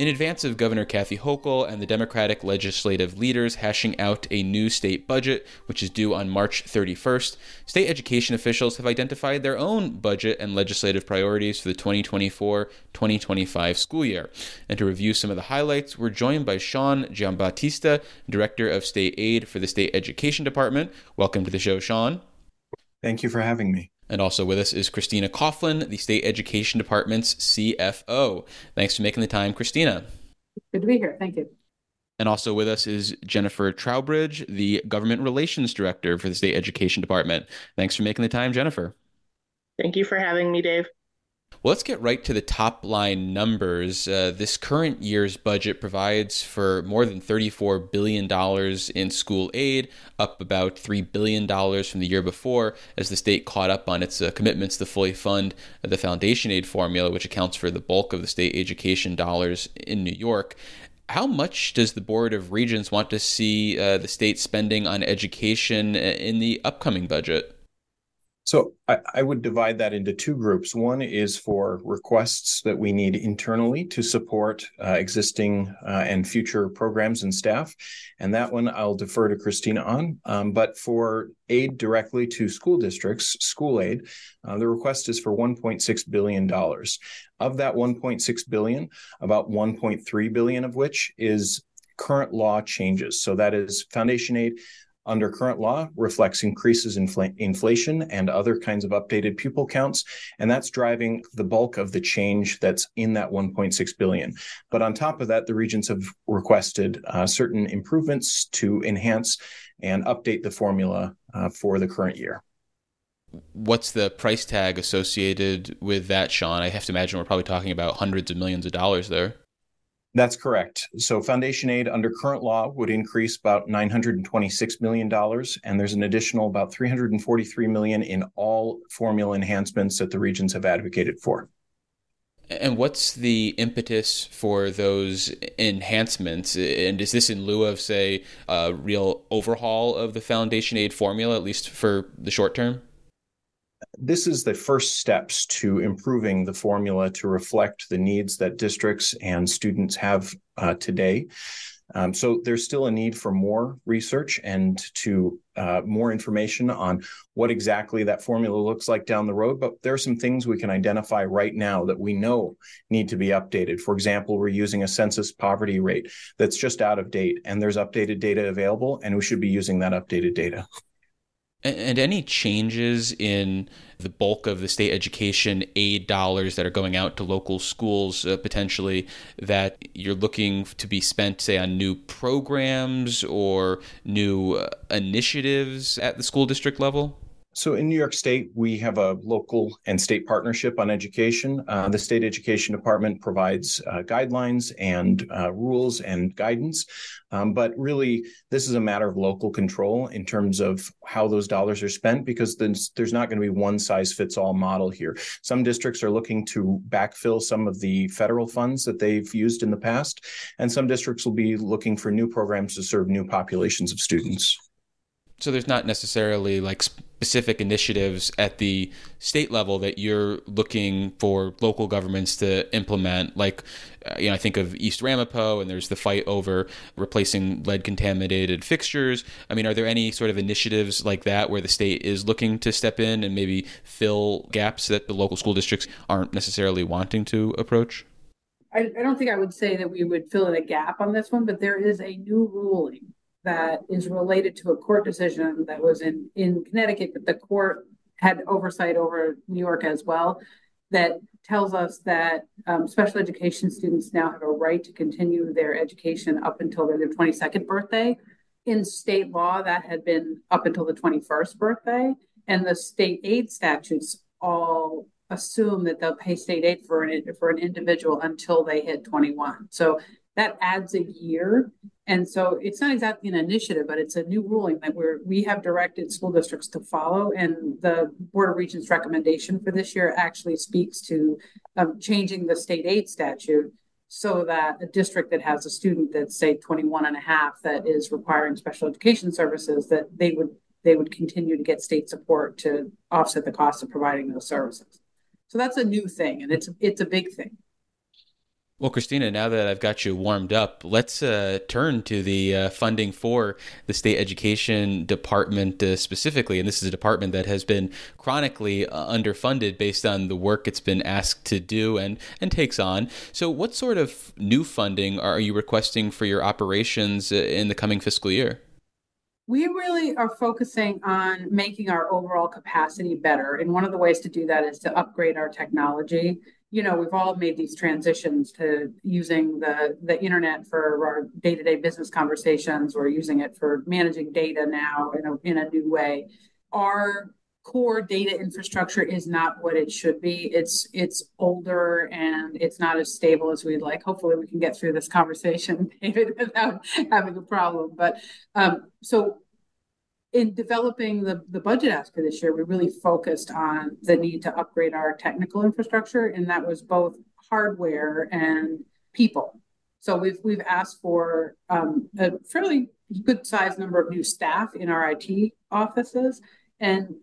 In advance of Governor Kathy Hochul and the Democratic legislative leaders hashing out a new state budget, which is due on March 31st, state education officials have identified their own budget and legislative priorities for the 2024 2025 school year. And to review some of the highlights, we're joined by Sean Giambattista, Director of State Aid for the State Education Department. Welcome to the show, Sean. Thank you for having me. And also with us is Christina Coughlin, the State Education Department's CFO. Thanks for making the time, Christina. Good to be here. Thank you. And also with us is Jennifer Trowbridge, the Government Relations Director for the State Education Department. Thanks for making the time, Jennifer. Thank you for having me, Dave. Well, let's get right to the top line numbers. Uh, this current year's budget provides for more than $34 billion in school aid, up about $3 billion from the year before, as the state caught up on its uh, commitments to fully fund the foundation aid formula, which accounts for the bulk of the state education dollars in New York. How much does the Board of Regents want to see uh, the state spending on education uh, in the upcoming budget? So I, I, would divide that into two groups. One is for requests that we need internally to support uh, existing uh, and future programs and staff. And that one I'll defer to Christina on. Um, but for aid directly to school districts, school aid, uh, the request is for $1.6 billion. Of that 1.6 billion, about 1.3 billion of which is current law changes. So that is foundation aid under current law reflects increases in infl- inflation and other kinds of updated pupil counts and that's driving the bulk of the change that's in that 1.6 billion. But on top of that the regents have requested uh, certain improvements to enhance and update the formula uh, for the current year. What's the price tag associated with that sean? I have to imagine we're probably talking about hundreds of millions of dollars there that's correct. So foundation aid under current law would increase about $926 million, and there's an additional about 343 million in all formula enhancements that the regents have advocated for. And what's the impetus for those enhancements? And is this in lieu of, say, a real overhaul of the foundation aid formula, at least for the short term? This is the first steps to improving the formula to reflect the needs that districts and students have uh, today. Um, so there's still a need for more research and to uh, more information on what exactly that formula looks like down the road. But there are some things we can identify right now that we know need to be updated. For example, we're using a census poverty rate that's just out of date, and there's updated data available, and we should be using that updated data. And any changes in the bulk of the state education aid dollars that are going out to local schools uh, potentially that you're looking to be spent, say, on new programs or new uh, initiatives at the school district level? So in New York State, we have a local and state partnership on education. Uh, the state education department provides uh, guidelines and uh, rules and guidance. Um, but really, this is a matter of local control in terms of how those dollars are spent because there's, there's not going to be one size fits all model here. Some districts are looking to backfill some of the federal funds that they've used in the past, and some districts will be looking for new programs to serve new populations of students. So there's not necessarily like specific initiatives at the state level that you're looking for local governments to implement like uh, you know I think of East Ramapo and there's the fight over replacing lead contaminated fixtures. I mean are there any sort of initiatives like that where the state is looking to step in and maybe fill gaps that the local school districts aren't necessarily wanting to approach? I, I don't think I would say that we would fill in a gap on this one, but there is a new ruling that is related to a court decision that was in, in Connecticut, but the court had oversight over New York as well, that tells us that um, special education students now have a right to continue their education up until their 22nd birthday. In state law, that had been up until the 21st birthday, and the state aid statutes all assume that they'll pay state aid for an for an individual until they hit 21. So that adds a year. And so it's not exactly an initiative, but it's a new ruling that we're we have directed school districts to follow. And the Board of Regents recommendation for this year actually speaks to um, changing the state aid statute so that a district that has a student that's say 21 and a half that is requiring special education services that they would they would continue to get state support to offset the cost of providing those services. So that's a new thing and it's it's a big thing. Well, Christina, now that I've got you warmed up, let's uh, turn to the uh, funding for the state education department uh, specifically. And this is a department that has been chronically uh, underfunded based on the work it's been asked to do and, and takes on. So, what sort of new funding are you requesting for your operations uh, in the coming fiscal year? We really are focusing on making our overall capacity better. And one of the ways to do that is to upgrade our technology you know we've all made these transitions to using the the internet for our day-to-day business conversations or using it for managing data now in a, in a new way. Our core data infrastructure is not what it should be. It's it's older and it's not as stable as we'd like. Hopefully we can get through this conversation david without having a problem. But um, so in developing the, the budget ask for this year, we really focused on the need to upgrade our technical infrastructure, and that was both hardware and people. So we've we've asked for um, a fairly good sized number of new staff in our IT offices, and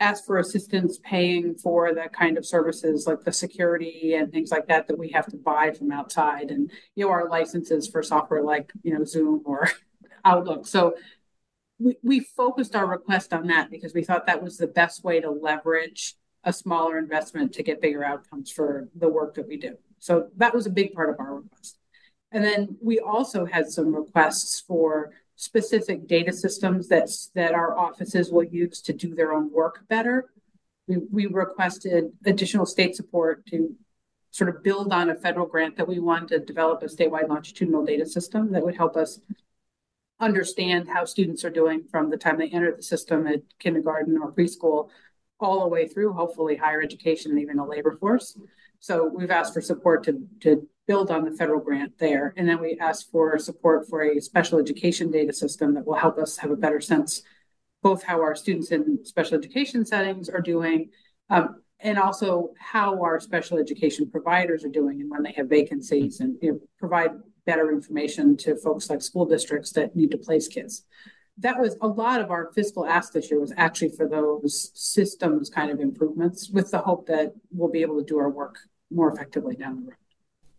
asked for assistance paying for the kind of services like the security and things like that that we have to buy from outside, and you know our licenses for software like you know Zoom or Outlook. So we, focused our request on that because we thought that was the best way to leverage a smaller investment to get bigger outcomes for the work that we do. So that was a big part of our request. And then we also had some requests for specific data systems that, that our offices will use to do their own work better. We, we requested additional state support to sort of build on a federal grant that we won to develop a statewide longitudinal data system that would help us understand how students are doing from the time they enter the system at kindergarten or preschool all the way through hopefully higher education and even a labor force. So we've asked for support to, to build on the federal grant there. And then we asked for support for a special education data system that will help us have a better sense both how our students in special education settings are doing um, and also how our special education providers are doing and when they have vacancies and you know, provide better information to folks like school districts that need to place kids. That was a lot of our fiscal ask this year was actually for those systems kind of improvements with the hope that we'll be able to do our work more effectively down the road.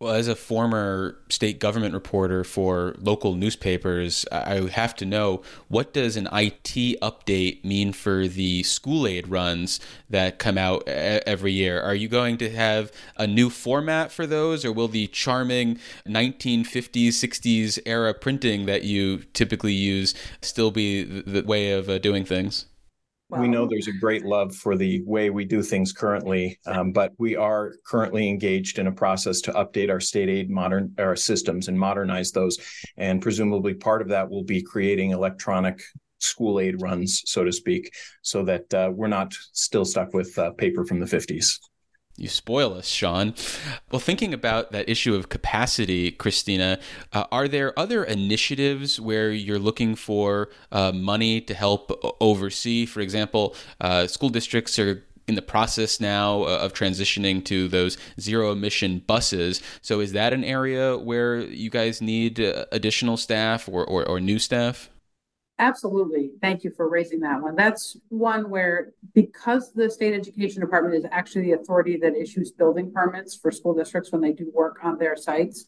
Well, as a former state government reporter for local newspapers, I have to know what does an IT update mean for the school aid runs that come out every year? Are you going to have a new format for those, or will the charming 1950s, 60s era printing that you typically use still be the way of uh, doing things? We know there's a great love for the way we do things currently, um, but we are currently engaged in a process to update our state aid modern our systems and modernize those. And presumably, part of that will be creating electronic school aid runs, so to speak, so that uh, we're not still stuck with uh, paper from the 50s. You spoil us, Sean. Well, thinking about that issue of capacity, Christina, uh, are there other initiatives where you're looking for uh, money to help oversee? For example, uh, school districts are in the process now uh, of transitioning to those zero emission buses. So, is that an area where you guys need uh, additional staff or, or, or new staff? Absolutely. Thank you for raising that one. That's one where, because the state education department is actually the authority that issues building permits for school districts when they do work on their sites,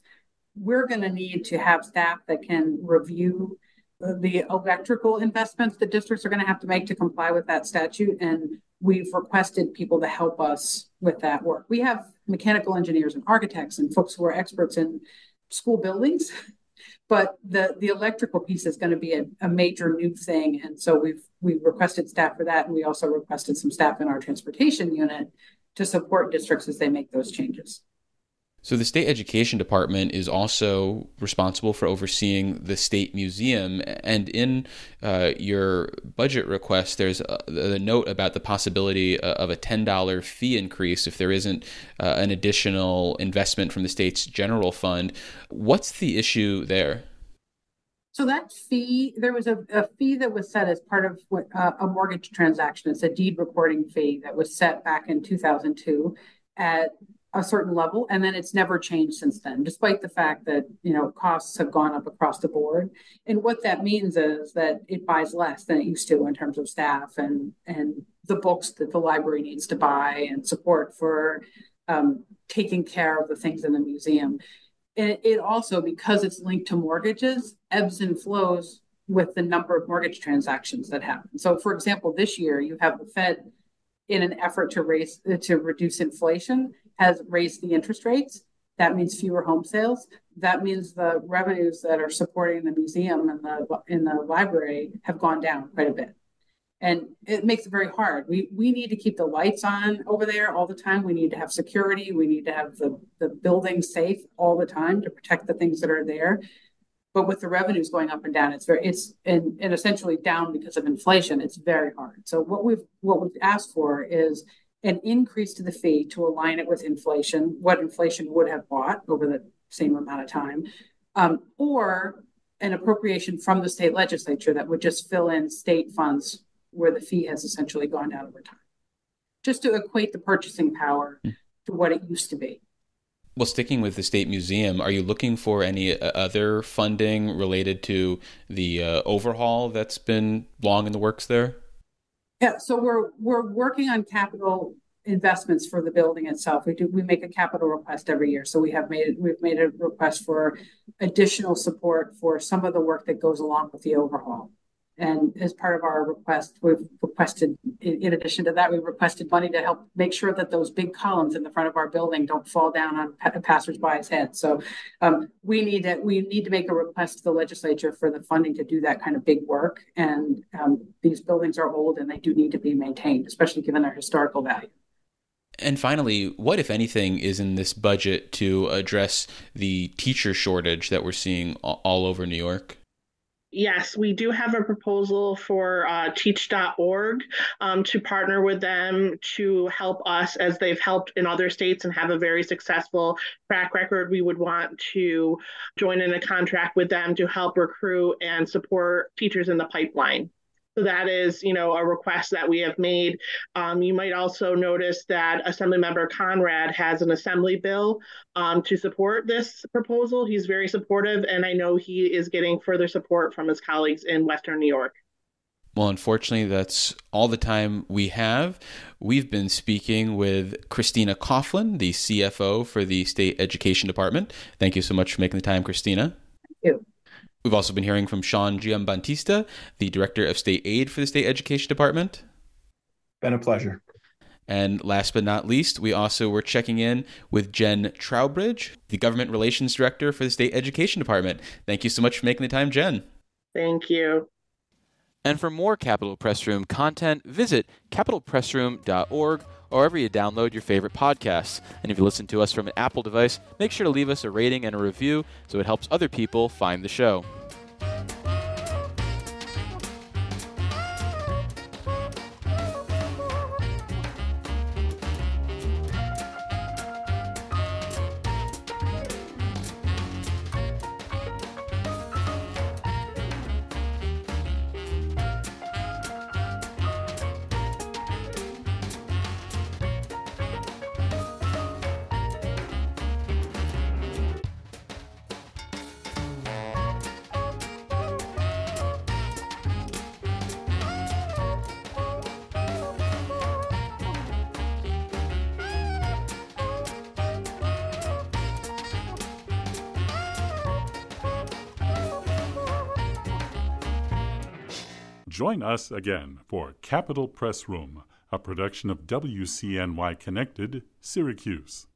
we're going to need to have staff that can review the electrical investments the districts are going to have to make to comply with that statute. And we've requested people to help us with that work. We have mechanical engineers and architects and folks who are experts in school buildings but the the electrical piece is going to be a, a, major new thing and so we've we've requested staff for that and we also requested some staff in our transportation unit to support districts as they make those changes so the state education department is also responsible for overseeing the state museum, and in uh, your budget request, there's a, a, note about the possibility uh, of a ten dollar fee increase if there isn't uh, an additional investment from the state's general fund. What's the issue there? So that fee, there was a, a fee that was set as part of what, uh, a mortgage transaction. It's a deed recording fee that was set back in 2002 at a certain level and then it's never changed since then despite the fact that you know costs have gone up across the board and what that means is that it buys less than it used to in terms of staff and and the books that the library needs to buy and support for um, taking care of the things in the museum. And it also, because it's linked to mortgages, ebbs and flows with the number of mortgage transactions that happen. So, for example, this year you have the Fed, in an effort to raise to reduce inflation, has raised the interest rates. That means fewer home sales. That means the revenues that are supporting the museum and the in the library have gone down quite a bit and it makes it very hard. We we need to keep the lights on over there all the time. We need to have security. We need to have the the building safe all the time to protect the things that are there. But with the revenues going up and down, it's very it's and, and essentially down because of inflation. It's very hard. So what we've what we've asked for is an increase to the fee to align it with inflation, what inflation would have bought over the same amount of time, um, or an appropriation from the state legislature that would just fill in state funds where the fee has essentially gone down over time, just to equate the purchasing power to what it used to be. Well, sticking with the State Museum, are you looking for any uh, other funding related to the uh, overhaul that's been long in the works there? Yeah, so we're we're working on capital investments for the building itself. We do we make a capital request every year. So we have made we've made a request for additional support for some of the work that goes along with the overhaul. And as part of our request, we've requested, in addition to that, we requested money to help make sure that those big columns in the front of our building don't fall down on passersby's head. So um, we need to we need to make a request to the legislature for the funding to do that kind of big work. And um, these buildings are old and they do need to be maintained, especially given their historical value. And finally, what, if anything, is in this budget to address the teacher shortage that we're seeing all over New York? Yes, we do have a proposal for uh, teach.org um, to partner with them to help us as they've helped in other states and have a very successful track record. We would want to join in a contract with them to help recruit and support teachers in the pipeline. So that is, you know, a request that we have made. Um, you might also notice that Assemblymember Conrad has an assembly bill um, to support this proposal. He's very supportive, and I know he is getting further support from his colleagues in Western New York. Well, unfortunately, that's all the time we have. We've been speaking with Christina Coughlin, the CFO for the State Education Department. Thank you so much for making the time, Christina. Thank you. We've also been hearing from Sean Giambattista, the Director of State Aid for the State Education Department. Been a pleasure. And last but not least, we also were checking in with Jen Trowbridge, the Government Relations Director for the State Education Department. Thank you so much for making the time, Jen. Thank you. And for more Capitol Press Room content, visit capitolpressroom.org or wherever you download your favorite podcasts. And if you listen to us from an Apple device, make sure to leave us a rating and a review so it helps other people find the show. Join us again for Capitol Press Room, a production of WCNY Connected, Syracuse.